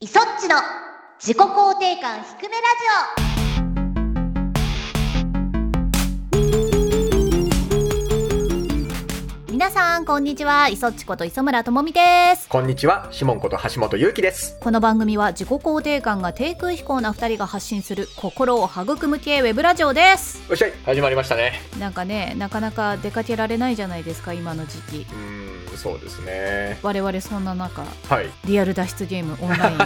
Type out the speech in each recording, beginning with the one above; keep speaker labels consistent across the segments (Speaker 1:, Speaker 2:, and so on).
Speaker 1: イソッチの自己肯定感低めラジオ。皆さんこんにちは。イソッチこと磯村智美です。
Speaker 2: こんにちは、シモンこと橋本ゆうきです。
Speaker 1: この番組は自己肯定感が低空飛行な二人が発信する心を育む系ウェブラジオです。
Speaker 2: よっしゃい、始まりましたね。
Speaker 1: なんかねなかなか出かけられないじゃないですか今の時期
Speaker 2: そうですね。
Speaker 1: 我々そんな中
Speaker 2: はい。
Speaker 1: リアル脱出ゲームオンラインを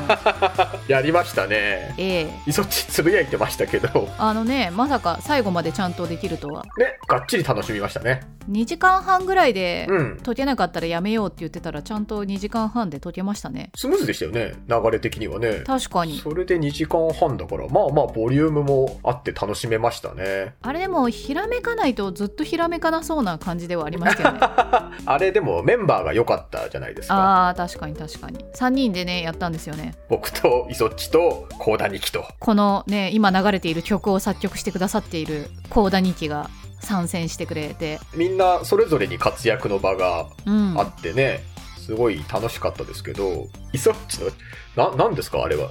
Speaker 2: やりましたね。
Speaker 1: ええ
Speaker 2: いそっちつぶやいてましたけど、ね、
Speaker 1: あのねまさか最後までちゃんとできるとは
Speaker 2: がっちり楽しみましたね。
Speaker 1: 2時間半ぐらいで
Speaker 2: うん。
Speaker 1: 解けなかったらやめようって言ってたらちゃんと2時間半で解けましたね
Speaker 2: スムーズでしたよね、流れ的にはね。
Speaker 1: 確かに
Speaker 2: それで2時間半だから、まあまあ、ボリュームもあって楽しめましたね。
Speaker 1: あれでもひらめかないとずっとひらめかなそうな感じではありましたよね
Speaker 2: あれでもメンバーが良かったじゃないですか。
Speaker 1: あー確かに確かに3人でねやったんですよね
Speaker 2: 僕とイソッチとコーダニキと。
Speaker 1: このね今流れている曲を作曲してくださっているコーダニキが参戦してくれて
Speaker 2: みんなそれぞれに活躍の場が
Speaker 1: うん
Speaker 2: あってね、すごい楽しかったですけど、イソッチの、な、なんですか？あれは。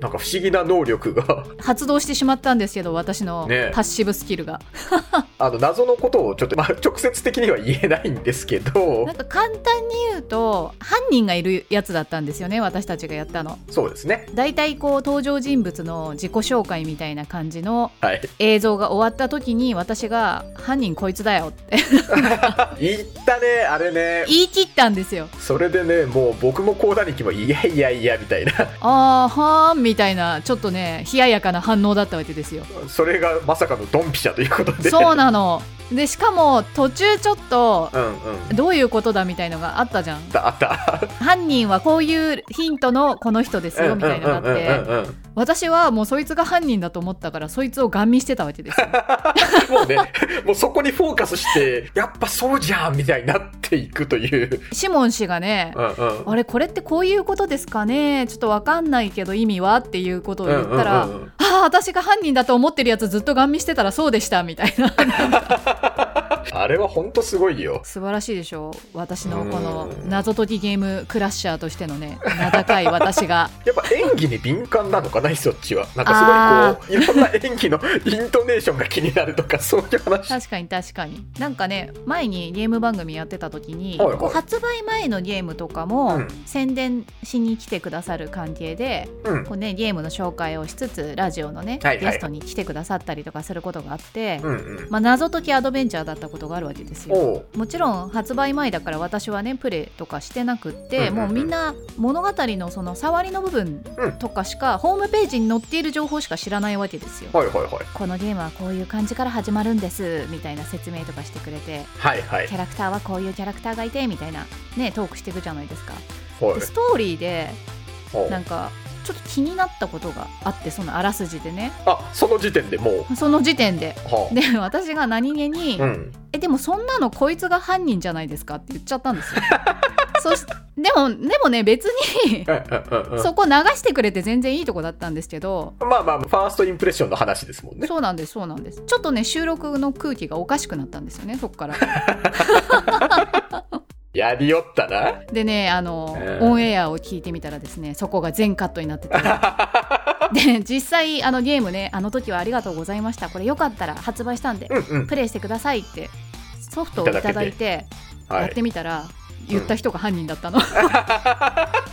Speaker 2: なんか不思議な能力が、
Speaker 1: 発動してしまったんですけど私の
Speaker 2: ね
Speaker 1: パッシブスキルが、
Speaker 2: あの、謎のことをちょっと、まあ、直接的には言えないんですけど
Speaker 1: なん、か簡単に言うと犯人がいるやつだったんですよね私たちがやったの
Speaker 2: そうですね。
Speaker 1: 大体こう登場人物の自己紹介みたいな感じの
Speaker 2: はい。
Speaker 1: 映像が終わった時に私が「犯人こいつだよ」って
Speaker 2: 言ったね、あれね。
Speaker 1: 言い切ったんですよ。
Speaker 2: それでね、もう僕もコーダニキも、いやいやいや、みたいな。
Speaker 1: あーはーんみたいなちょっとね冷ややかな反応だったわけですよ。
Speaker 2: それがまさかのドンピシャということで。
Speaker 1: そうなのでしかも途中ちょっと
Speaker 2: うんうん。
Speaker 1: どういうことだみたいのがあったじゃん
Speaker 2: あった。
Speaker 1: 犯人はこういうヒントのこの人ですよみたいなのがあって私はもうそいつが犯人だと思ったからそいつをガン見してたわけですよ。
Speaker 2: もうね、もうそこにフォーカスして、やっぱそうじゃんみたいになっていくという。
Speaker 1: シモン氏がね
Speaker 2: うんうん。
Speaker 1: あれこれってこういうことですかね？ちょっとわかんないけど意味は？っていうことを言ったら、
Speaker 2: うんうんうん
Speaker 1: ああ私が犯人だと思ってるやつずっとガン見してたらそうでしたみたいな
Speaker 2: あれは本当すごいよ。
Speaker 1: 素晴らしいでしょ？う私のこの
Speaker 2: うん
Speaker 1: 謎解きゲームクラッシャーとしてのね名高い私が
Speaker 2: やっぱ演技に敏感なのかな、そっちは。なんかすごいこう、いろんな演技のイントネーションが気になるとか、そういう話。
Speaker 1: 確かに確かになんかね前にゲーム番組やってた時に、
Speaker 2: はいはい
Speaker 1: こう発売前のゲームとかも、
Speaker 2: うん
Speaker 1: 宣伝しに来てくださる関係で
Speaker 2: うん。
Speaker 1: こう、ね、ゲームの紹介をしつつラジオのね、
Speaker 2: はいはい
Speaker 1: ゲストに来てくださったりとかすることがあって、
Speaker 2: うんうん。
Speaker 1: まあ、謎解きアドベンチャーだったことがあるわけですよ。もちろん発売前だから私はねプレイとかしてなくって、
Speaker 2: うんうんうん
Speaker 1: もうみんな物語のその触りの部分
Speaker 2: うん
Speaker 1: とかしか、ホームページに載っている情報しか知らないわけですよ。
Speaker 2: はいはいはい。
Speaker 1: このゲームはこういう感じから始まるんですみたいな説明とかしてくれて
Speaker 2: はいはい
Speaker 1: キ。ャラクターはこういうキャラクターがいてみたいなねトークしていくじゃないですか。
Speaker 2: はい
Speaker 1: でストーリーでなんかちょっと気になったことがあってそのあらすじでね
Speaker 2: あ、その時点でもう？
Speaker 1: その時点で。
Speaker 2: は
Speaker 1: で私が何気に、
Speaker 2: あ、うん。
Speaker 1: えでもそんなのこいつが犯人じゃないですかって言っちゃったんですよ。そしでもでもね別にそこ流してくれて全然いいとこだったんですけど
Speaker 2: まあまあ、ファーストインプレッションの話ですもんね。
Speaker 1: そうなんですそうなんですちょっとね収録の空気がおかしくなったんですよねそこから
Speaker 2: やりよったな。
Speaker 1: でねあの、
Speaker 2: うん
Speaker 1: オンエアを聞いてみたらですねそこが全カットになってて で実際あのゲームねあの時はありがとうございましたこれよかったら発売したんで
Speaker 2: うんうん。
Speaker 1: プレイしてくださいってソフトをいただいて
Speaker 2: はい
Speaker 1: やって。みたら、言った人が犯人だったの、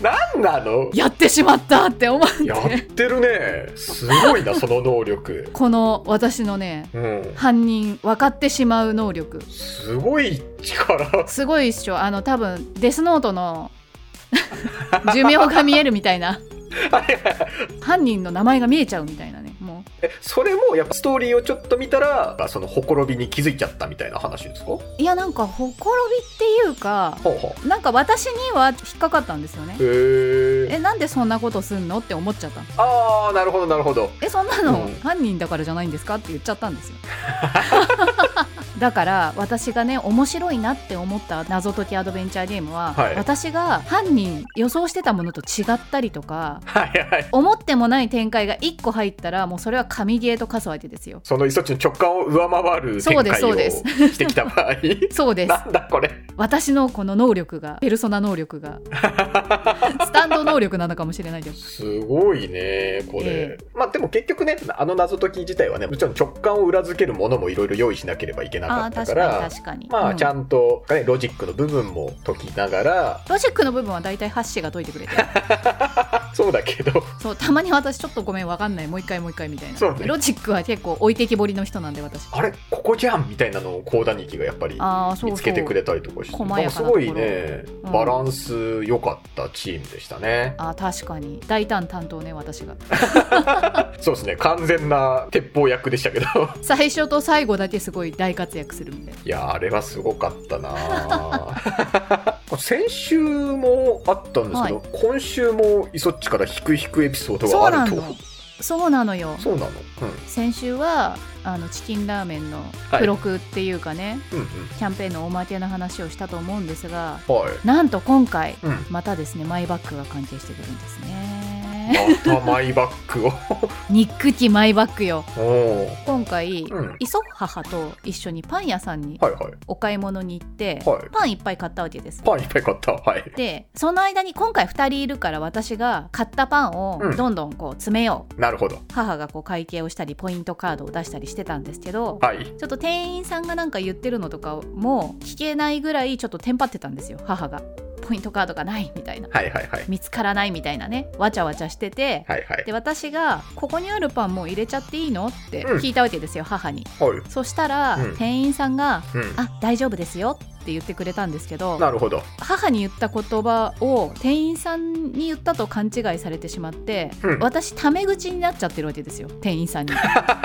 Speaker 2: なん。なの？
Speaker 1: やってしまったって思って。
Speaker 2: やってるね。すごいな、その能力。
Speaker 1: この私のね
Speaker 2: うん。
Speaker 1: 犯人分かってしまう能力。
Speaker 2: すごい力。
Speaker 1: すごいっしょ。あの多分デスノートの 寿命が見えるみたいな。犯人の名前が見えちゃうみたいなね
Speaker 2: それもやっぱストーリーをちょっと見たら、そのほころびに気づいちゃったみたいな話ですか？ほ
Speaker 1: ういやなんかほころびっていうか
Speaker 2: うほ
Speaker 1: なんか私には引っかかったんですよね。
Speaker 2: え。
Speaker 1: えなんでそんなことすんの？って思っちゃった。の
Speaker 2: ああ、なるほど、なるほど。
Speaker 1: えそんなの
Speaker 2: うん。
Speaker 1: 犯人だからじゃないんですか？って言っちゃったんですよ だから私がね面白いなって思った謎解きアドベンチャーゲームは、
Speaker 2: はい
Speaker 1: 私が犯人予想してたものと違ったりとか
Speaker 2: はいはい。
Speaker 1: 思ってもない展開が1個入ったらもうそれは神ゲーと化すわけですよ
Speaker 2: そのイソの直感を上回る
Speaker 1: そうです
Speaker 2: 展開を
Speaker 1: そうです
Speaker 2: してきた場合？
Speaker 1: そうです
Speaker 2: なんだこれ？
Speaker 1: 私のこの能力がペルソナ能力が スタンド能力なのかもしれないです
Speaker 2: すごいね、これ。
Speaker 1: え
Speaker 2: まあでも結局ね、あの謎解き自体はね、もちろん直感を裏付けるものもいろいろ用意しなければいけなか
Speaker 1: ああ
Speaker 2: ったか、
Speaker 1: 確からに確かに。
Speaker 2: まあ
Speaker 1: うん。
Speaker 2: ちゃんと、ね、ロジックの部分も解きながら、
Speaker 1: ロジックの部分は大体ハッシーが解いてくれて。
Speaker 2: そうだけど、
Speaker 1: そうたまに私ちょっとごめんわかんないもう一回もう一回みたいな、
Speaker 2: そうね。
Speaker 1: ロジックは結構置いてきぼりの人なんで私。
Speaker 2: あれ？ここじゃんみたいなのをコーダニキがやっぱり見つけてくれたりとかして、
Speaker 1: 細やかな
Speaker 2: すごいね、
Speaker 1: うん。
Speaker 2: バランス良かったチームでしたね。
Speaker 1: あー確かに。大胆担当ね私が。
Speaker 2: そうですね、完全な鉄砲役でしたけど。
Speaker 1: 最初と最後だけすごい大活躍するみたいない
Speaker 2: や、あれはすごかったな 先週もあったんですけど、
Speaker 1: は
Speaker 2: 今週もイソッチから引く引くエピソード
Speaker 1: そう
Speaker 2: があると。
Speaker 1: なのそうなのよ
Speaker 2: そうなの？
Speaker 1: 先週はあのチキンラーメンの付録っていうかね、
Speaker 2: うん。うん
Speaker 1: キャンペーンのおまけの話をしたと思うんですが
Speaker 2: うん。はい。
Speaker 1: なんと今回
Speaker 2: うん。
Speaker 1: またですねマイバッグが関係してくるんですね
Speaker 2: またマイバッグを。
Speaker 1: 憎きマイバッグよ今回、
Speaker 2: うん
Speaker 1: 磯母と一緒にパン屋さんに
Speaker 2: はいはい。
Speaker 1: お買い物に行って、
Speaker 2: はい
Speaker 1: パンいっぱい買ったわけです
Speaker 2: パンいっぱい買った。はい。
Speaker 1: でその間に今回2人いるから私が買ったパンを
Speaker 2: うん
Speaker 1: どんどんこう詰めよう、
Speaker 2: なるほど。
Speaker 1: 母がこう会計をしたりポイントカードを出したりしてたんですけど、
Speaker 2: はい。
Speaker 1: ちょっと店員さんがなんか言ってるのとかも聞けないぐらいちょっとテンパってたんですよ母がポイントカードがないみたいな
Speaker 2: はいはいはい。
Speaker 1: 見つからないみたいなねわちゃわちゃしてて
Speaker 2: はいはい。
Speaker 1: で私が「ここにあるパンもう入れちゃっていいの?」って
Speaker 2: うん
Speaker 1: 聞いたわけですよ、母に
Speaker 2: はい。
Speaker 1: そしたら、
Speaker 2: うん
Speaker 1: 店員さんが
Speaker 2: うん「
Speaker 1: あ大丈夫ですよ」って言ってくれたんですけど
Speaker 2: なるほど。
Speaker 1: 母に言った言葉を店員さんに言ったと勘違いされてしまって、
Speaker 2: うん
Speaker 1: 私タメ口になっちゃってるわけですよ店員さんに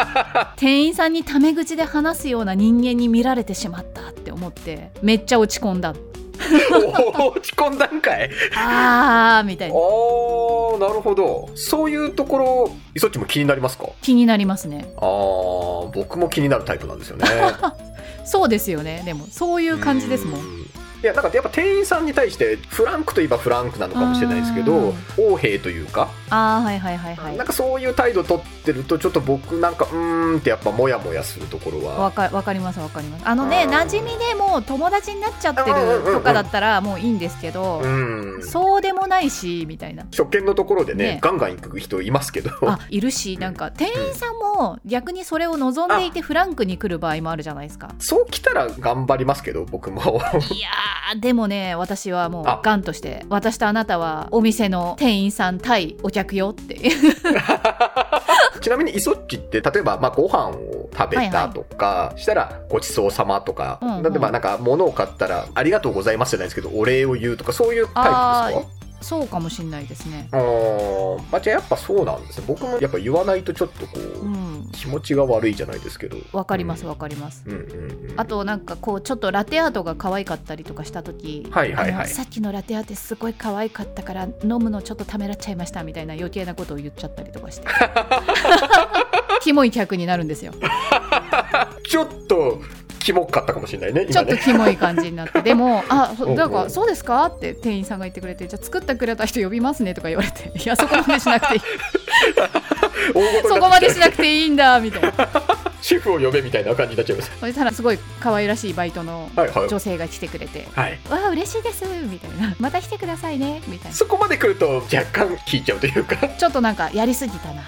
Speaker 1: 店員さんにタメ口で話すような人間に見られてしまったって思ってめっちゃ落ち込んだ
Speaker 2: 落ち込んだんかい。
Speaker 1: あーみたいな
Speaker 2: おー、なるほど。そういうところ、イソッチも気になりますか？
Speaker 1: 気になりますね
Speaker 2: あー、僕も気になるタイプなんですよね。
Speaker 1: そうですよねでもそういう感じですもん
Speaker 2: ういや、なんかやっぱ店員さんに対して、フランクといえばフランクなのかもしれないですけど、横兵というか、
Speaker 1: あーはいはいはいはい
Speaker 2: なんかそういう態度取ってると、ちょっと僕なんか、うーんってやっぱモヤモヤするところは。
Speaker 1: わかわかりますわかりますあのね
Speaker 2: うん
Speaker 1: 馴染みでもう友達になっちゃってるとかだったらもういいんですけど、
Speaker 2: うん。
Speaker 1: そうでもないしみたいな
Speaker 2: 初見のところでね
Speaker 1: ね
Speaker 2: ガンガン行く人いますけど。
Speaker 1: あいるしなんか店員さんも逆にそれを望んでいてフランクに来る場合もあるじゃないですか
Speaker 2: そう来たら頑張りますけど、僕も。
Speaker 1: いやーでもね私はもう
Speaker 2: あ。
Speaker 1: ガンとして私とあなたはお店の店員さん対お客よって
Speaker 2: ちなみにイソッチって例えばまあご飯を食べたとか、したらごちそうさまとか、
Speaker 1: うんうん。
Speaker 2: なんでまあなんか物を買ったらありがとうございますじゃないですけどお礼を言うとかそういうタイプですか？
Speaker 1: そうかもしんないですね。
Speaker 2: あーまあじゃあやっぱそうなんですね。僕もやっぱ言わないとちょっとこう、
Speaker 1: うん。
Speaker 2: 気持ちが悪いじゃないですけど。
Speaker 1: わかります
Speaker 2: わ、
Speaker 1: わかります。
Speaker 2: うんうんうん、
Speaker 1: あとなんかこうちょっとラテアートが可愛かったりとかした時、
Speaker 2: はいはいはい。
Speaker 1: さっきのラテアートすごい可愛かったから飲むのちょっとためらっちゃいましたみたいな余計なことを言っちゃったりとかして。キモい客になるんですよ。
Speaker 2: ちょっとキモかったかもしれないね
Speaker 1: ちょっとキモい感じになって。でも「あ そ
Speaker 2: うんうん
Speaker 1: だからそうですか?」って店員さんが言ってくれて「じゃあ作ってくれた人呼びますね」とか言われて「いやそこまでしなくていい。そこまでしなくていいんだ」みたいな
Speaker 2: シェフを呼べみたいな感じになっちゃいます。
Speaker 1: そしたらすごい可愛らしいバイトの
Speaker 2: はいはい。
Speaker 1: 女性が来てくれて
Speaker 2: はい「
Speaker 1: わあ嬉しいです」みたいな「また来てくださいね」みたいな。
Speaker 2: そこまで来ると若干聞いちゃうというか。
Speaker 1: ちょっとなんかやりすぎたな。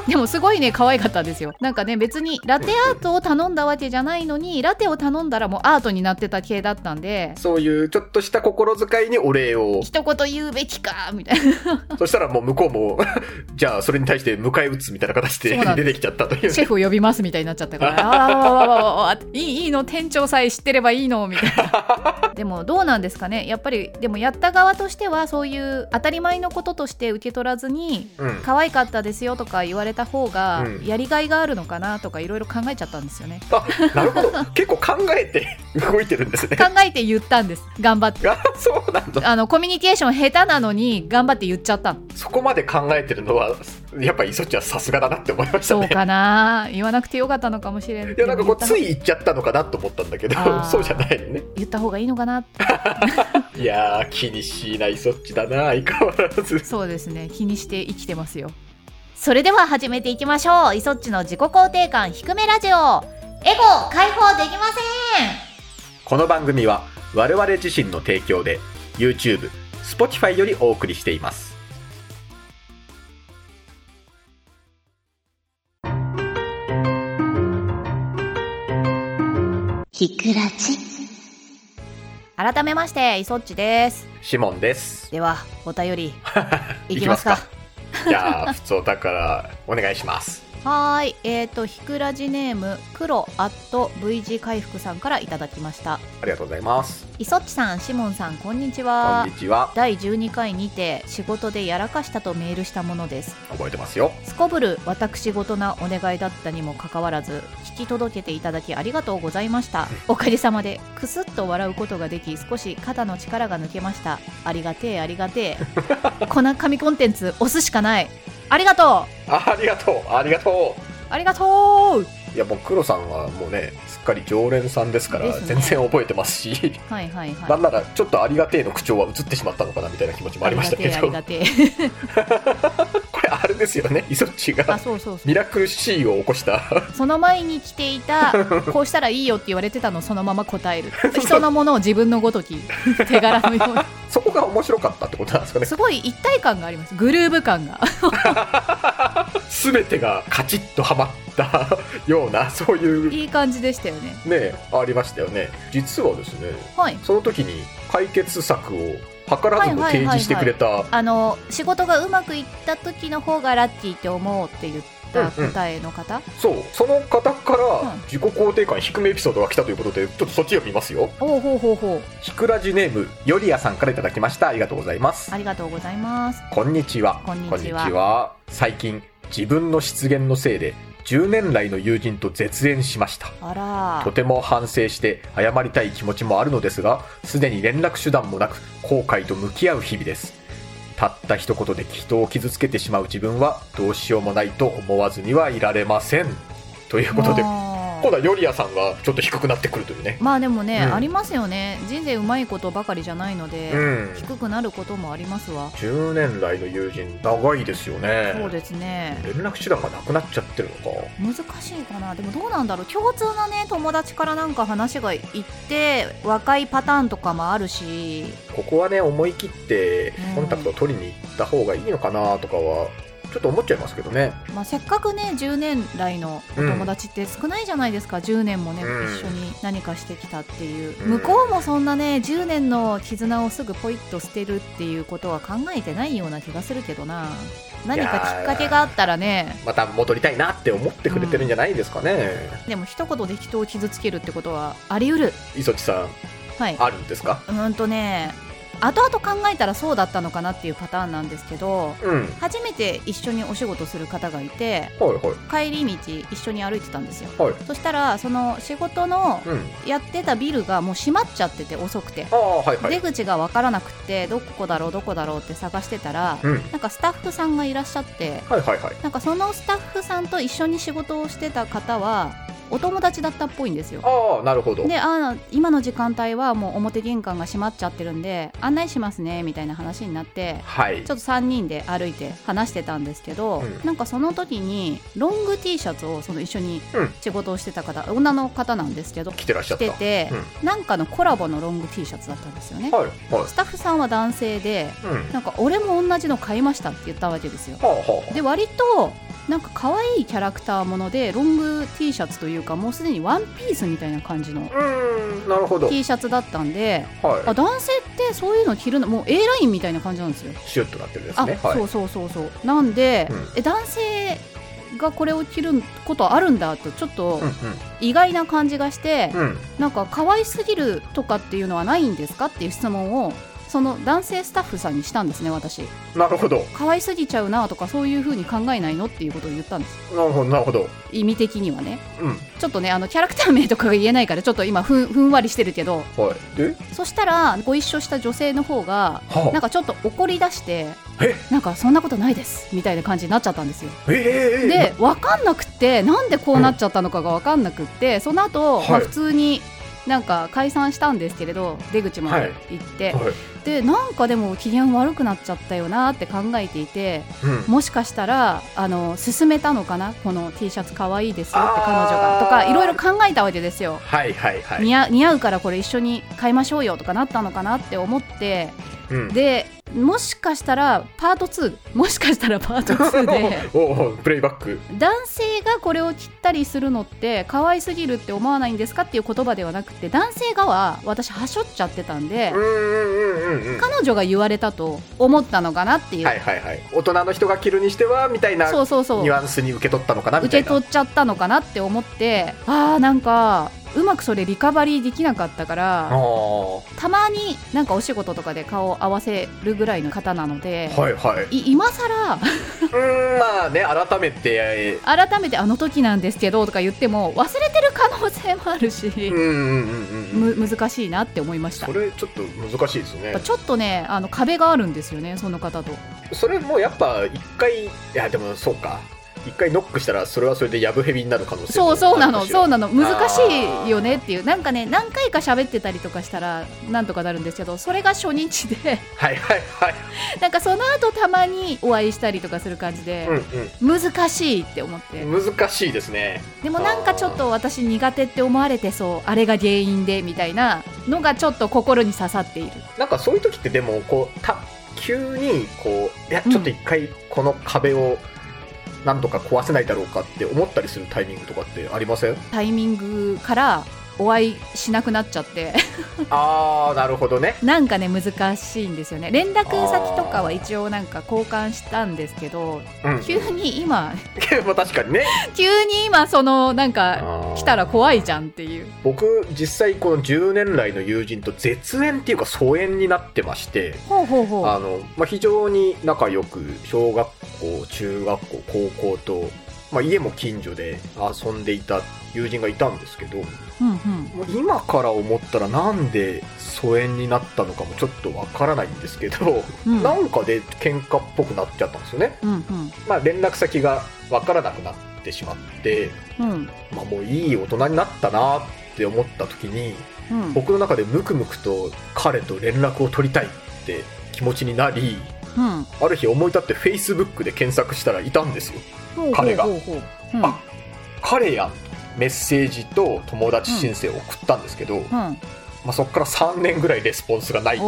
Speaker 1: でもすごいね可愛かったですよ。なんかね別にラテアートを頼んだわけじゃないのにラテを頼んだらもうアートになってた系だったんで
Speaker 2: そういうちょっとした心遣いにお礼を。
Speaker 1: 一言言うべきかみたいな。
Speaker 2: そしたらもう向こうも じゃあそれに対して迎え撃つみたいな形で出てきちゃったという。
Speaker 1: シェフを呼びますみたいになっちゃったからあーわわわわわいいいいの店長さえ知ってればいいのみたいな。でもどうなんですかね。やっぱりでもやった側としてはそういう当たり前のこととして受け取らずに
Speaker 2: うん。
Speaker 1: 可愛かったですよとか言われたた方が
Speaker 2: うん。
Speaker 1: やりがいがあるのかなとかいろいろ考えちゃったんですよね。
Speaker 2: あなるほど。結構考えて動いてるんですね。
Speaker 1: 考えて言ったんです。頑張って。
Speaker 2: あそうなんだ。
Speaker 1: あのコミュニケーション下手なのに頑張って言っちゃったの。
Speaker 2: そこまで考えてるのは やっぱ磯っちはさすがだなって思いましたね。
Speaker 1: そうかな。言わなくてよかったのかもしれん。
Speaker 2: いやなんかこうつい言っちゃったのかなと思ったんだけどそうじゃないのね。
Speaker 1: 言った方がいいのかな い
Speaker 2: やー気にしいな磯っちだな相変わらず。
Speaker 1: そうですね。気にして生きてますよ。それでは始めていきましょう。イソッチの自己肯定感低めラジオ。エゴ解放できません。
Speaker 2: この番組は我々自身の提供で YouTube、Spotify よりお送りしています
Speaker 3: ひくらち。
Speaker 1: 改めましてイソッチです。
Speaker 2: シモンです。
Speaker 1: ではお便り いきますか。
Speaker 2: じゃあ普通だからお願いします
Speaker 1: はーいえーとひくらじネーム黒アット V 字回復さんからいただきました。
Speaker 2: ありがとうございます。
Speaker 1: イソッチさんシモンさんこんにち
Speaker 2: こ
Speaker 1: は
Speaker 2: んにちは。
Speaker 1: 第12回にて仕事でやらかしたとメールしたものです。
Speaker 2: 覚えてますよ。
Speaker 1: すこぶる私事なお願いだったにもかかわらず聞き届けていただきありがとうございました。おかげさまでクスッと笑うことができ少し肩の力が抜けました。ありがてえありがてえ。この紙コンテンツ押すしかないありがとう。
Speaker 2: あありがとう。ありがと
Speaker 1: ありがとう。
Speaker 2: ういやもう黒さんはもうねすっかり常連さんですから
Speaker 1: ですね。
Speaker 2: 全然覚えてますし。
Speaker 1: はいはいはい。
Speaker 2: なんならちょっとありがてえの口調は映ってしまったのかなみたいな気持ちもありましたけど。
Speaker 1: ありがてえありがて
Speaker 2: これ あれですよね。イソッチが
Speaker 1: そうそうそう。
Speaker 2: ミラクル C を起こした。
Speaker 1: その前に来ていた こうしたらいいよって言われてたのをそのまま答える。人のものを自分のごとき 手柄のように。
Speaker 2: そこが面白かったってことなんですかね。
Speaker 1: すごい一体感があります。グルーヴ感が。
Speaker 2: 全てがカチッとはまったようなそういう
Speaker 1: いい感じでしたよね。
Speaker 2: ねありましたよね。実はですね
Speaker 1: はい。
Speaker 2: その時に解決策を図らずも提示してくれた。
Speaker 1: あの仕事がうまくいった時の方がラッキーって思うって言った答えの方、
Speaker 2: そう。その方から
Speaker 1: うん。
Speaker 2: 自己肯定感低めエピソードが来たということでちょっとそっちを見ますよ。
Speaker 1: おうほうほうほう。
Speaker 2: ひくらじネームよりやさんからいただきました。ありがとうございます。
Speaker 1: ありがとうございます。
Speaker 2: こんにちは。
Speaker 1: こんにちは。
Speaker 2: 最近自分の失言のせいで10年来の友人と絶縁しました。とても反省して謝りたい気持ちもあるのですがすでに連絡手段もなく後悔と向き合う日々です。たった一言で人を傷つけてしまう自分はどうしようもないと思わずにはいられません。ということで今度はヨリアさんがちょっと低くなってくるというね。
Speaker 1: まあでもね、
Speaker 2: うん。
Speaker 1: ありますよね。人生うまいことばかりじゃないので、
Speaker 2: うん。
Speaker 1: 低くなることもありますわ、
Speaker 2: 10年来の友人長いですよね。
Speaker 1: そうですね。
Speaker 2: 連絡手段がなくなっちゃってるのか。
Speaker 1: 難しいかな。でもどうなんだろう。共通のね友達からなんか話がいって若いパターンとかもあるし。
Speaker 2: ここはね思い切って
Speaker 1: うん
Speaker 2: コンタクトを取りに行った方がいいのかなとかはちょっと思っちゃいますけどね。
Speaker 1: まあ、せっかくね10年来のお友達って少ないじゃないですか、10年もね、
Speaker 2: うん。
Speaker 1: 一緒に何かしてきたっていう、
Speaker 2: うん。
Speaker 1: 向こうもそんなね10年の絆をすぐポイッと捨てるっていうことは考えてないような気がするけどな。何かきっかけがあったらね。
Speaker 2: また戻りたいなって思ってくれてるんじゃないですかね、
Speaker 1: でも一言で人を傷つけるってことはあり得る。
Speaker 2: 磯地さん
Speaker 1: はい。
Speaker 2: あるんですか？
Speaker 1: うーんとね後々考えたらそうだったのかなっていうパターンなんですけど
Speaker 2: うん。
Speaker 1: 初めて一緒にお仕事する方がいて
Speaker 2: はいはい。
Speaker 1: 帰り道一緒に歩いてたんですよ。
Speaker 2: はい。
Speaker 1: そしたらその仕事の
Speaker 2: うん。
Speaker 1: やってたビルがもう閉まっちゃってて遅くて、
Speaker 2: はいはい。
Speaker 1: 出口が分からなくてどこだろうどこだろうって探してたら、
Speaker 2: うん。
Speaker 1: なんかスタッフさんがいらっしゃって
Speaker 2: はいはいはい。
Speaker 1: なんかそのスタッフさんと一緒に仕事をしてた方はお友達だったっぽいんですよ。
Speaker 2: ああなるほど。
Speaker 1: であ今の時間帯はもう表玄関が閉まっちゃってるんで案内しますねみたいな話になって
Speaker 2: はい。
Speaker 1: ちょっと3人で歩いて話してたんですけど、
Speaker 2: うん。
Speaker 1: なんかその時にロング T シャツをその一緒に
Speaker 2: うん。
Speaker 1: 仕事をしてた方、女の方なんですけど
Speaker 2: 来てらっしゃ
Speaker 1: 着
Speaker 2: った。
Speaker 1: てて、なんかのコラボのロング T シャツだったんですよね、
Speaker 2: はいはい。
Speaker 1: スタッフさんは男性で
Speaker 2: うん。
Speaker 1: なんか俺も同じの買いましたって言ったわけですよ。
Speaker 2: はあはあ。
Speaker 1: で割となんか可愛いキャラクターものでロング T シャツというかもうすでにワンピースみたいな感じの
Speaker 2: なるほど。
Speaker 1: T シャツだったんで
Speaker 2: は
Speaker 1: あ男性ってそういうの着るのもう A ラインみたいな感じなんですよ。
Speaker 2: いシュッとなってるです
Speaker 1: あ、
Speaker 2: ねはい。
Speaker 1: そうそうそうそう。なんで、
Speaker 2: うん。
Speaker 1: え男性がこれを着ることあるんだとちょっと
Speaker 2: うん
Speaker 1: 意外な感じがして、
Speaker 2: うんうん。
Speaker 1: なんか可愛すぎるとかっていうのはないんですかっていう質問をその男性スタッフさんにしたんですね私。
Speaker 2: なるほど。
Speaker 1: 可愛すぎちゃうなとかそういう風に考えないのっていうことを言ったんです。
Speaker 2: なるほどなるほど。
Speaker 1: 意味的にはね。
Speaker 2: うん。
Speaker 1: ちょっとねあのキャラクター名とかが言えないからちょっと今ふん ふんわりしてるけど。
Speaker 2: はい。で
Speaker 1: そしたらご一緒した女性の方が
Speaker 2: は
Speaker 1: なんかちょっと怒り出して
Speaker 2: え？
Speaker 1: なんかそんなことないですみたいな感じになっちゃったんですよ。
Speaker 2: ええ
Speaker 1: で分かんなくってなんでこうなっちゃったのかが分かんなくってその後、
Speaker 2: はい
Speaker 1: まあ普通になんか解散したんですけれど出口まで行って、
Speaker 2: はい。
Speaker 1: でなんかでも機嫌悪くなっちゃったよなって考えていて
Speaker 2: うん。
Speaker 1: もしかしたらあの勧めたのかなこの T シャツ可愛いですよって彼女がとかいろいろ考えたわけですよ。
Speaker 2: はいはいはい。
Speaker 1: 似合似合うからこれ一緒に買いましょうよとかなったのかなって思って
Speaker 2: うん。
Speaker 1: でもしかしたらパート2もしかしたらパート2で
Speaker 2: おおプレイバック。
Speaker 1: 男性がこれを切ったりするのって可愛すぎるって思わないんですかっていう言葉ではなくて男性側私はしょっちゃってたんで彼女が言われたと思ったのかなっていう、
Speaker 2: はいはいはい。大人の人が着るにしてはみたいな
Speaker 1: そうそうそう。
Speaker 2: ニュアンスに受け取ったのかなみたいな。
Speaker 1: 受け取っちゃったのかなって思ってあーなんかうまくそれリカバリーできなかったからたまになんかお仕事とかで顔を合わせるぐらいの方なので、
Speaker 2: はいはい。
Speaker 1: い今更
Speaker 2: うーんまあね改めて。え
Speaker 1: 改めてあの時なんですけどとか言っても忘れてる可能性もあるし、
Speaker 2: ーうんうん
Speaker 1: 難しいなって思いました。
Speaker 2: それちょっと難しいですね。
Speaker 1: ちょっとねあの壁があるんですよねその方と。
Speaker 2: それもやっぱ一回いやでもそうか一回ノックしたらそれはそれでやぶヘビになる可能性も
Speaker 1: そうそうなのそうなの。難しいよねっていう。なんかね何回か喋ってたりとかしたらなんとかなるんですけどそれが初日で。
Speaker 2: はいはいはい。
Speaker 1: なんかその後たまにお会いしたりとかする感じで、難しいって思って。
Speaker 2: うんうん難しいですね。
Speaker 1: でもなんかちょっと私苦手って思われてそう。あれが原因でみたいなのがちょっと心に刺さっている。
Speaker 2: なんかそういう時ってでもこうた急にこういや
Speaker 1: うん。
Speaker 2: ちょっと一回この壁をなんとか壊せないだろうかって思ったりするタイミングとかってありません？
Speaker 1: タイミングからお会いしなくなっちゃって。
Speaker 2: ああなるほどね。
Speaker 1: なんかね難しいんですよね。連絡先とかは一応なんか交換したんですけど
Speaker 2: うん。
Speaker 1: 急に今
Speaker 2: まあ確かにね。
Speaker 1: 急に今そのなんか来たら怖いじゃんっていう。
Speaker 2: 僕実際この10年来の友人と絶縁っていうか疎遠になってまして
Speaker 1: ほうほうほ
Speaker 2: あの、まあ、非常に仲良く小学校中学校高校と、まあ、家も近所で遊んでいた友人がいたんですけども
Speaker 1: うんうん。
Speaker 2: う今から思ったらなんで疎遠になったのかもちょっとわからないんですけど、
Speaker 1: うん。
Speaker 2: なんかで喧嘩っぽくなっちゃったんですよね、
Speaker 1: うん
Speaker 2: まあ、連絡先がわからなくなってしまって、
Speaker 1: うんうん。
Speaker 2: まあ、もういい大人になったなって思った時に
Speaker 1: うん。
Speaker 2: 僕の中でムクムクと彼と連絡を取りたいって気持ちになり
Speaker 1: うん。
Speaker 2: ある日思い立って Facebook で検索したらいたんですよ。彼が
Speaker 1: ほうん。
Speaker 2: あ彼やんメッセージと友達申請を送ったんですけど、
Speaker 1: うん
Speaker 2: まあ、そこから3年ぐらいレスポンスがない、まあ、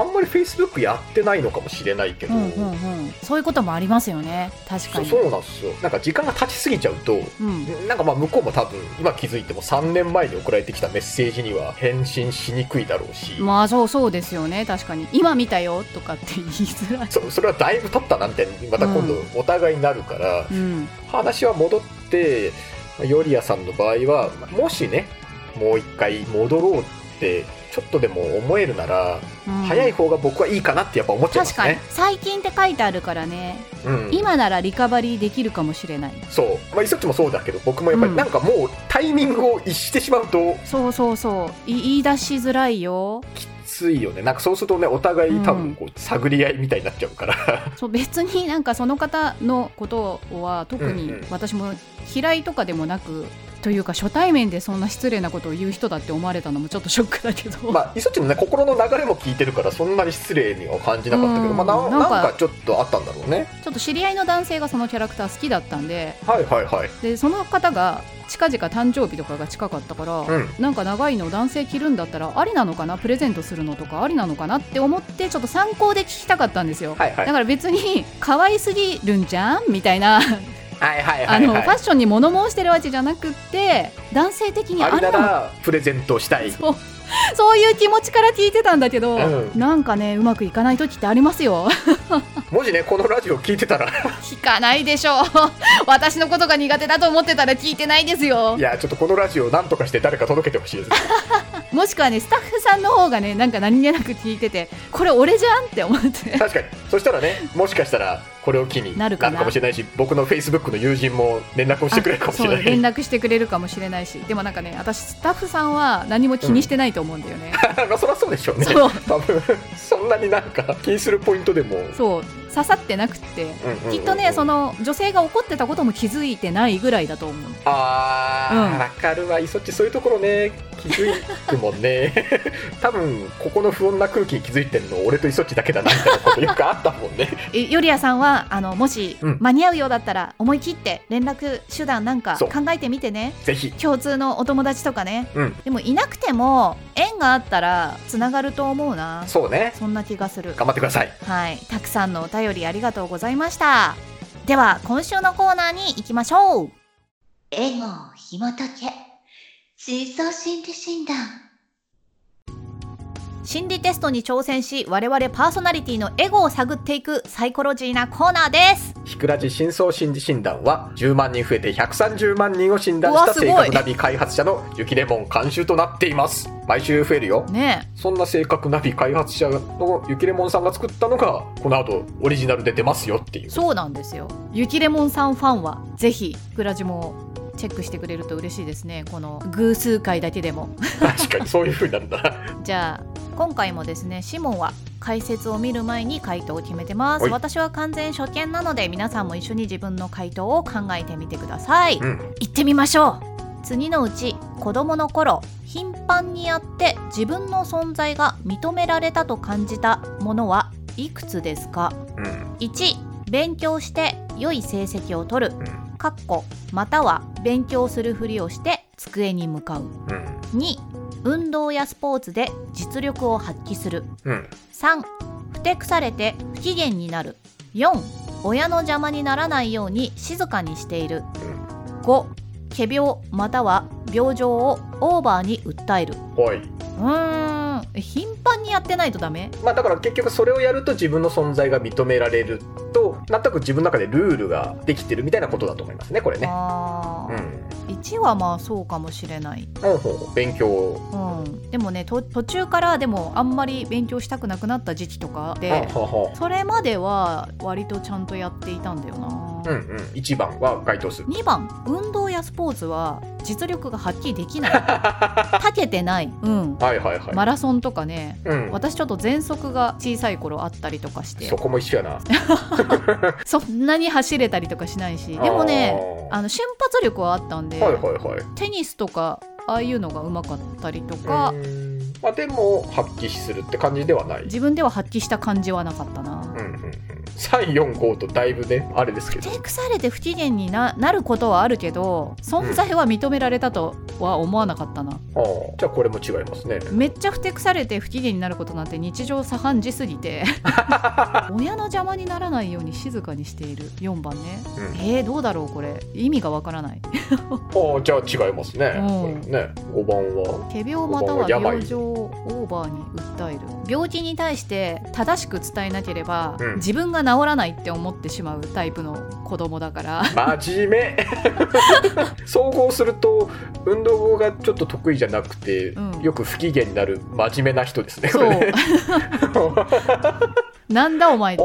Speaker 2: あんまり Facebook やってないのかもしれないけど、
Speaker 1: うんうんうん、そういうこともありますよね。確かに。
Speaker 2: そそうなんですよ。なんか時間が経ちすぎちゃうと
Speaker 1: うん。
Speaker 2: なんかまあ向こうも多分今気づいても3年前に送られてきたメッセージには返信しにくいだろうし、
Speaker 1: まあそうそうですよね。確かに。今見たよとかって言いづらい。
Speaker 2: そそれはだいぶ経ったなみたいにまた今度お互いになるから、
Speaker 1: うん。
Speaker 2: 話は戻ってまあヨリアさんの場合はもしねもう一回戻ろうってちょっとでも思えるなら、
Speaker 1: うん。
Speaker 2: 早い方が僕はいいかなってやっぱ思っちゃいます
Speaker 1: 確かに。
Speaker 2: ね。
Speaker 1: 最近って書いてあるからね。
Speaker 2: うん、
Speaker 1: 今ならリカバリーできるかもしれない。
Speaker 2: そう、まあ、イソッチもそうだけど僕もやっぱり
Speaker 1: うん。
Speaker 2: なんかもうタイミングを逸してしまうと
Speaker 1: そうそうそう。い言い出しづらいよ。
Speaker 2: きついよね。なんかそうするとねお互い多分こう探り合いみたいになっちゃうから、
Speaker 1: そう別になんかその方のことは特に
Speaker 2: うんうん。
Speaker 1: 私も嫌いとかでもなく、というか初対面でそんな失礼なことを言う人だって思われたのもちょっとショックだけど、
Speaker 2: まあイソッチのね心の流れも聞いてるからそんなに失礼には感じなかったけど、
Speaker 1: うん。
Speaker 2: まあな
Speaker 1: なんか
Speaker 2: なんかちょっとあったんだろうね。
Speaker 1: ちょっと知り合いの男性がそのキャラクター好きだったんで。
Speaker 2: はいはいはい。
Speaker 1: でその方が近々誕生日とかが近かったから、
Speaker 2: うん。
Speaker 1: なんか長いの男性着るんだったらありなのかなプレゼントするのとかありなのかなって思ってちょっと参考で聞きたかったんですよ、
Speaker 2: はいはい。
Speaker 1: だから別に可愛すぎるんじゃんみたいな
Speaker 2: はいはい
Speaker 1: あ
Speaker 2: はいはい。
Speaker 1: のファッションに物申してるわけじゃなくって男性的に
Speaker 2: ありならプレゼントをしたい。
Speaker 1: そう。そういう気持ちから聞いてたんだけど、
Speaker 2: うん。
Speaker 1: なんかねうまくいかない時ってありますよ。
Speaker 2: もしねこのラジオ聞いてたら。
Speaker 1: 聞かないでしょう。私のことが苦手だと思ってたら聞いてないですよ。
Speaker 2: いやちょっとこのラジオをなんとかして誰か届けてほしいです。
Speaker 1: もしくはねスタッフさんの方がねなんか何気なく聞いててこれ俺じゃんって思って。
Speaker 2: 確かに。そしたらねもしかしたらこれを機に
Speaker 1: なるかな。
Speaker 2: もしれないし僕のフェイスブックの友人も連絡をしてくれるかもしれない。
Speaker 1: 連絡してくれるかもしれないし。でもなんかね私スタッフさんは何も気にしてないと思うんだよね、
Speaker 2: まあそりゃそうでしょうね。多分そんなになんか気にするポイントでも。
Speaker 1: そう刺さってなくってきっとねその女性が怒ってたことも気づいてないぐらいだと思う。
Speaker 2: あー、
Speaker 1: うん。
Speaker 2: わかるわ。いそっちそういうところね。気づくもんね。多分ここの不穏な空気に気づいてんの俺とイソッチだけだなみたいなことよくあったもんね。
Speaker 1: えよりやさんはあのもし
Speaker 2: うん。
Speaker 1: 間に合うようだったら思い切って連絡手段なんか考えてみてね。
Speaker 2: ぜひ。
Speaker 1: 共通のお友達とかね。
Speaker 2: うん。
Speaker 1: でもいなくても縁があったらつながると思うな。
Speaker 2: そうね。
Speaker 1: そんな気がする。
Speaker 2: 頑張ってください。
Speaker 1: はい。たくさんのお便便りありがとうございましたでは今週のコーナーに行きましょう
Speaker 3: エゴを紐解け。深層心理診断。
Speaker 1: 心理テストに挑戦し我々パーソナリティのエゴを探っていくサイコロジーなコーナーです。
Speaker 2: ひくらじ深層心理診断は10万人増えて130万人を診断した性格ナビ開発者の雪レモン監修となっています。毎週増えるよ。
Speaker 1: ね
Speaker 2: そんな性格ナビ開発者の雪レモンさんが作ったのがこの後オリジナルで出ますよっていう。
Speaker 1: そうなんですよ。雪レモンさんファンはぜひグラジもチェックしてくれると嬉しいですね。この偶数回だけでも。
Speaker 2: 確かにそういう風になるんだな。
Speaker 1: じゃあ今回もですねシモンは解説を見る前に回答を決めてます。
Speaker 2: はい。
Speaker 1: 私は完全初見なので皆さんも一緒に自分の回答を考えてみてください、
Speaker 2: うん。
Speaker 1: 行ってみましょう。次のうち子供の頃頻繁にやって自分の存在が認められたと感じたものはいくつですか？
Speaker 2: うん。
Speaker 1: 1勉強して良い成績を取る。
Speaker 2: うん。
Speaker 1: または勉強するふりをして机に向かう。
Speaker 2: うん。
Speaker 1: 2運動やスポーツで実力を発揮する。
Speaker 2: うん。
Speaker 1: 3ふてくされて不機嫌になる。4親の邪魔にならないように静かにしている。5仮病または病状をオーバーに訴える。
Speaker 2: はい。う
Speaker 1: ーん頻繁にやってないとダメ？
Speaker 2: まあだから結局それをやると自分の存在が認められるとなんとなく自分の中でルールができてるみたいなことだと思いますねこれね。
Speaker 1: あー。
Speaker 2: うん。
Speaker 1: 1はまあそうかもしれない。
Speaker 2: ほうほう。勉強を。
Speaker 1: うん、でもねと途中からでもあんまり勉強したくなくなった時期とかでそれまでは割とちゃんとやっていたんだよな、
Speaker 2: うんうん。1番は該当する。
Speaker 1: 2番運動やスポーツは実力が発揮できない。長けてない、うん、
Speaker 2: はいはいはい、
Speaker 1: マラソンとかね。
Speaker 2: うん、
Speaker 1: 私ちょっと喘息が小さい頃あったりとかして。
Speaker 2: そこも一緒やな。
Speaker 1: そんなに走れたりとかしないし。でもねあの瞬発力はあったんで、
Speaker 2: はいはいはい。
Speaker 1: テニスとかああいうのがうまかったりとか
Speaker 2: うーんまあでも発揮するって感じではない。
Speaker 1: 自分では発揮した感じはなかったな、
Speaker 2: うんうんうん。345とだいぶねあれですけど。
Speaker 1: ふてくされて不機嫌にななることはあるけど存在は認められたとは思わなかったな、
Speaker 2: ああじゃあこれも違いますね。
Speaker 1: めっちゃふてくされて不機嫌になることなんて日常茶飯事すぎて。親の邪魔にならないように静かにしている。4番ね。
Speaker 2: うん。
Speaker 1: えー、どうだろうこれ。意味がわからない。
Speaker 2: ああじゃあ違いますね、
Speaker 1: うん。
Speaker 2: これね。5番は。
Speaker 1: 仮病または
Speaker 2: 病。
Speaker 1: 病状。をオーバーに訴える。病気に対して正しく伝えなければ、
Speaker 2: うん。
Speaker 1: 自分が治らないって思ってしまうタイプの子供だから。
Speaker 2: 真面目。総合すると運動がちょっと得意じゃなくて、
Speaker 1: うん。
Speaker 2: よく不機嫌になる真面目な人ですねこ
Speaker 1: そう なんだお前って。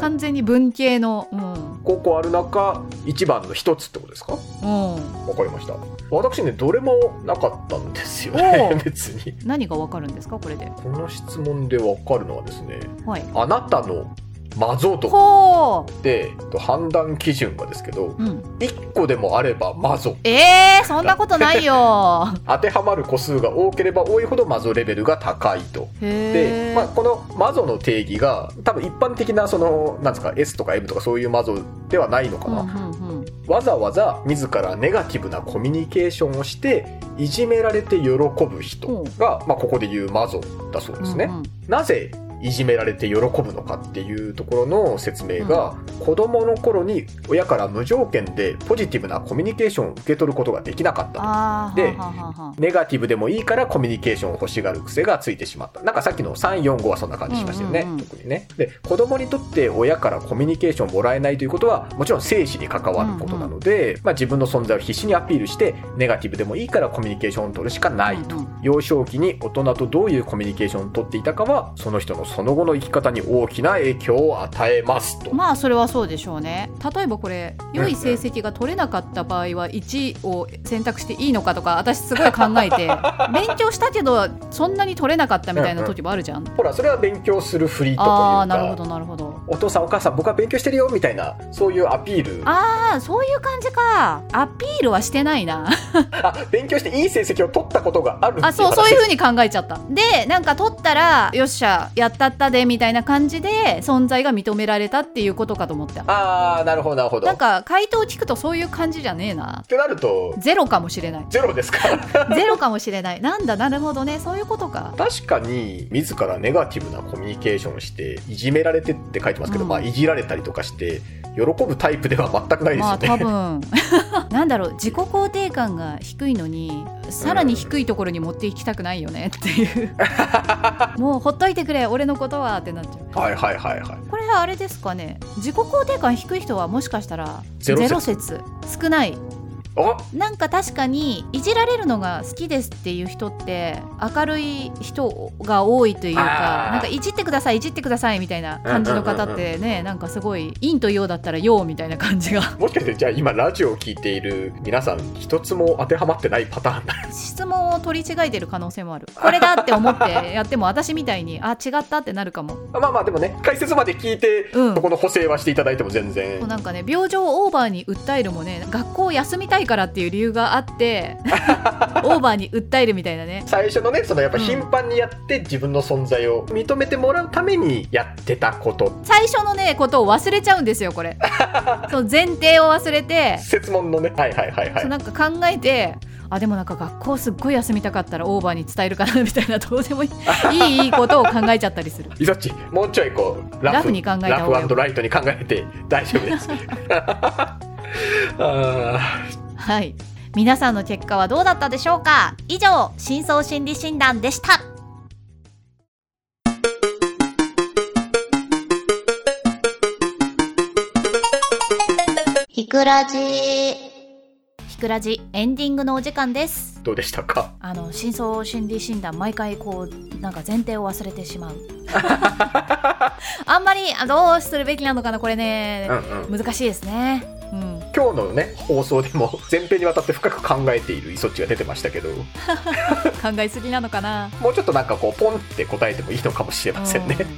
Speaker 1: 完全に文系のうん。
Speaker 2: 高校ある中一番の一つってことですか？
Speaker 1: うん。
Speaker 2: わかりました私ねどれもなかったんですよ
Speaker 1: お
Speaker 2: ね
Speaker 1: う
Speaker 2: 別に。
Speaker 1: 何がわかるんですかこれで？
Speaker 2: この質問でわかるのはですね
Speaker 1: はい。
Speaker 2: あなたのマゾ度
Speaker 1: ほ
Speaker 2: ってと判断基準がですけど
Speaker 1: う、うん、
Speaker 2: 1個でもあればマゾ
Speaker 1: えー、そんなことないよ。
Speaker 2: 当てはまる個数が多ければ多いほどマゾレベルが高いと。で、まあ、このマゾの定義が多分一般的なそのなんですか S とか M とかそういうマゾではないのかな、
Speaker 1: うんうんうん
Speaker 2: わざわざ自らネガティブなコミュニケーションをしていじめられて喜ぶ人が、まあ、ここで言うマゾだそうですね、
Speaker 1: うんうん。
Speaker 2: なぜいじめられて喜ぶのかっていうところの説明が、子供の頃に親から無条件でポジティブなコミュニケーションを受け取ることができなかったと。で
Speaker 1: はははは
Speaker 2: ネガティブでもいいからコミュニケーションを欲しがる癖がついてしまった。なんかさっきの3、4、5はそんな感じしましたよね。
Speaker 1: うんうんうん
Speaker 2: 特にね。で、子供にとって親からコミュニケーションをもらえないということは、もちろん生死に関わることなので、まあ自分の存在を必死にアピールして、ネガティブでもいいからコミュニケーションを取るしかないと。
Speaker 1: うんうん
Speaker 2: 幼少期に大人とどういうコミュニケーションを取っていたかは、その人のその後の生き方に大きな影響を与えますと。
Speaker 1: まあそれはそうでしょうね。例えばこれ良い成績が取れなかった場合は1を選択していいのかとか私すごい考えて 勉強したけどそんなに取れなかったみたいな時もあるじゃん、
Speaker 2: ほら、それは勉強するふりとかいう
Speaker 1: ああなるほ
Speaker 2: か、
Speaker 1: どなるほど。
Speaker 2: お父さんお母さん僕は勉強してるよみたいな、そういうアピール。
Speaker 1: ああそういう感じか。アピールはしてないな。
Speaker 2: あ勉強していい成績を取ったことがある
Speaker 1: あそうそういう
Speaker 2: 話
Speaker 1: 風に考えちゃった。でなんか取ったらよっしゃやったったでみたいな感じで存在が認められたっていうことかと思った。
Speaker 2: ああなるほどなるほど。
Speaker 1: なんか回答聞くとそういう感じじゃねえな。
Speaker 2: ってなると
Speaker 1: ゼロかもしれない。
Speaker 2: ゼロですか？
Speaker 1: ゼロかもしれない。なんだなるほどね。そういうことか。
Speaker 2: 確かに自らネガティブなコミュニケーションをしていじめられてって書いてますけど、
Speaker 1: うん。
Speaker 2: まあいじられたりとかして喜ぶタイプでは全くないです
Speaker 1: まあ
Speaker 2: よね、
Speaker 1: 多分。なんだろう自己肯定感が低いのにさらに低いところに持っていきたくないよねっていう。もうほっといてくれ。俺のことはってなっちゃう。
Speaker 2: はいはいはいはい。
Speaker 1: これはあれですかね。自己肯定感低い人はもしかしたら
Speaker 2: ゼロ説。
Speaker 1: 説。少ない。
Speaker 2: あ
Speaker 1: なんか確かにいじられるのが好きですっていう人って明るい人が多いというかなんかいじってくださいいじってくださいみたいな感じの方ってねなんかすごい陰と陽だったら陽みたいな感じが。
Speaker 2: もしかしてじゃあ今ラジオを聞いている皆さん一つも当てはまってないパターンだ
Speaker 1: 質問を取り違えてる可能性もある。これだって思ってやっても私みたいにあ違ったってなるかも。
Speaker 2: まあまあでもね解説まで聞いて、
Speaker 1: うん。
Speaker 2: そこの補正はしていただいても全然。
Speaker 1: なんかね病状をオーバーに訴えるもね学校を休みたいからっていう理由があって オーバーに訴えるみたいなね。
Speaker 2: 最初のねそのやっぱ
Speaker 1: うん
Speaker 2: 頻繁にやって自分の存在を認めてもらうためにやってたこと。
Speaker 1: 最初のねことを忘れちゃうんですよこれ。その前提を忘れて。
Speaker 2: 説問のね。はいはいはいはい。
Speaker 1: そうなんか考えてあでもなんか学校すっごい休みたかったらオーバーに伝えるかなみたいなどうでもいい。い いいいことを考えちゃったりする。
Speaker 2: イゾッチもうちょいこうラフ
Speaker 1: に考えた
Speaker 2: ラフライトに考えて大丈夫です。あ
Speaker 1: はい。皆さんの結果はどうだったでしょうか？以上深層心理診断でした。
Speaker 3: ひくらじ。
Speaker 1: ひくらじエンディングのお時間です。
Speaker 2: ーどうでしたか？
Speaker 1: あの深層心理診断毎回こうなんか前提を忘れてしまう。あんまりあどうするべきなのかなこれね。
Speaker 2: うんうん。
Speaker 1: 難しいですね。うん
Speaker 2: 今日のね放送でも 前編にわたって深く考えているイソッチが出てましたけど。
Speaker 1: 考えすぎなのかな？
Speaker 2: もうちょっとなんかこうポンって答えてもいいのかもしれませんね。
Speaker 1: うん。考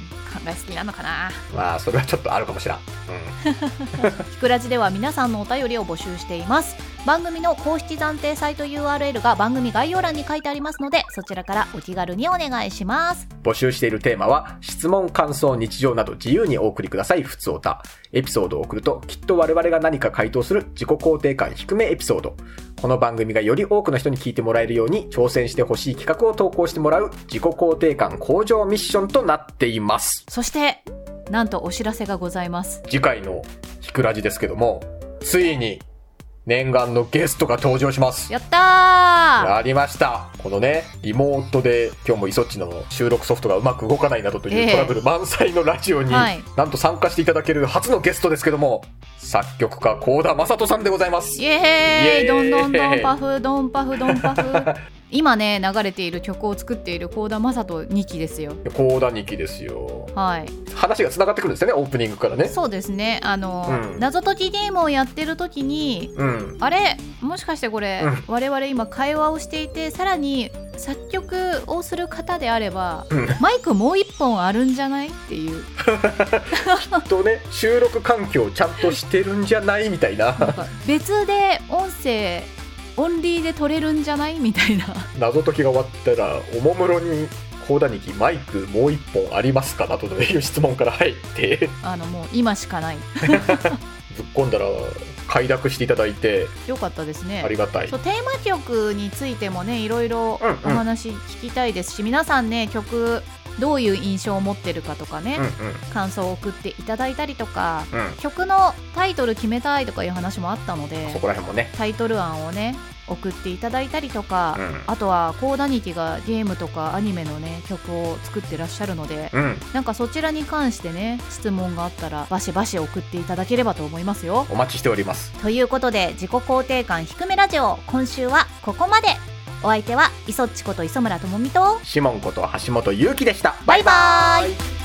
Speaker 1: えすぎなのかな？
Speaker 2: まあそれはちょっとあるかもしれん、うん、
Speaker 1: ひくらじでは皆さんのお便りを募集しています番組の公式暫定サイト URL が番組概要欄に書いてありますのでそちらからお気軽にお願いします。
Speaker 2: 募集しているテーマは質問感想日常など自由にお送りください。ふつおたエピソードを送るときっと我々が何か回答する自己肯定感低めエピソード。この番組がより多くの人に聞いてもらえるように挑戦してほしい企画を投稿してもらう自己肯定感向上ミッションとなっています。
Speaker 1: そしてなんとお知らせがございます。
Speaker 2: 次回のひくらじですけどもついに念願のゲストが登場します。
Speaker 1: やったー。
Speaker 2: やりました。このねリモートで今日もイソッチの収録ソフトがうまく動かないなどと
Speaker 1: ええ。
Speaker 2: いうトラブル満載のラジオに、
Speaker 1: はい。
Speaker 2: なんと参加していただける初のゲストですけども作曲家幸田正人さんでございます。
Speaker 1: イエーイ。
Speaker 2: イエーイ。
Speaker 1: どんどんどんパフドンパフドンパフ 今ね流れている曲を作っている幸田正人2期ですよ。
Speaker 2: 幸田2期ですよ。
Speaker 1: はい。
Speaker 2: 話がつながってくるんですよねオープニングからね。
Speaker 1: そうですね。あの、
Speaker 2: うん。
Speaker 1: 謎解きゲームをやってる時に
Speaker 2: うん。
Speaker 1: あれ？もしかしてこれ、
Speaker 2: うん。
Speaker 1: 我々今会話をしていてさらに作曲をする方であれば、
Speaker 2: うん。
Speaker 1: マイクもう一本あるんじゃない？っていう。
Speaker 2: とね収録環境ちゃんとしてるんじゃない？みたいな。
Speaker 1: 別で音声オンリーで撮れるんじゃない？みたいな。
Speaker 2: 謎解きが終わったらおもむろに幸田2期マイクもう一本ありますかなどという質問から入って。
Speaker 1: あのもう今しかない。
Speaker 2: ぶっ込んだら快諾していただいて。
Speaker 1: よかったですね。
Speaker 2: ありがたい。
Speaker 1: そうテーマ曲についてもねいろいろ
Speaker 2: うんうん。
Speaker 1: お話聞きたいですし、皆さんね曲どういう印象を持ってるかとかね、
Speaker 2: うんうん。
Speaker 1: 感想を送っていただいたりとか
Speaker 2: うん。
Speaker 1: 曲のタイトル決めたいとかいう話もあったので
Speaker 2: そこら辺もね。
Speaker 1: タイトル案をね送っていただいたりとか、
Speaker 2: うん。
Speaker 1: あとはコーダニティがゲームとかアニメのね曲を作ってらっしゃるので、
Speaker 2: うん。
Speaker 1: なんかそちらに関してね質問があったらバシバシ送っていただければと思いますよ。
Speaker 2: お待ちしております。
Speaker 1: ということで自己肯定感低めラジオ今週はここまでお相手は磯っちこと磯村智美と
Speaker 2: シモンこと橋本ゆうきでした。
Speaker 1: バイバーイ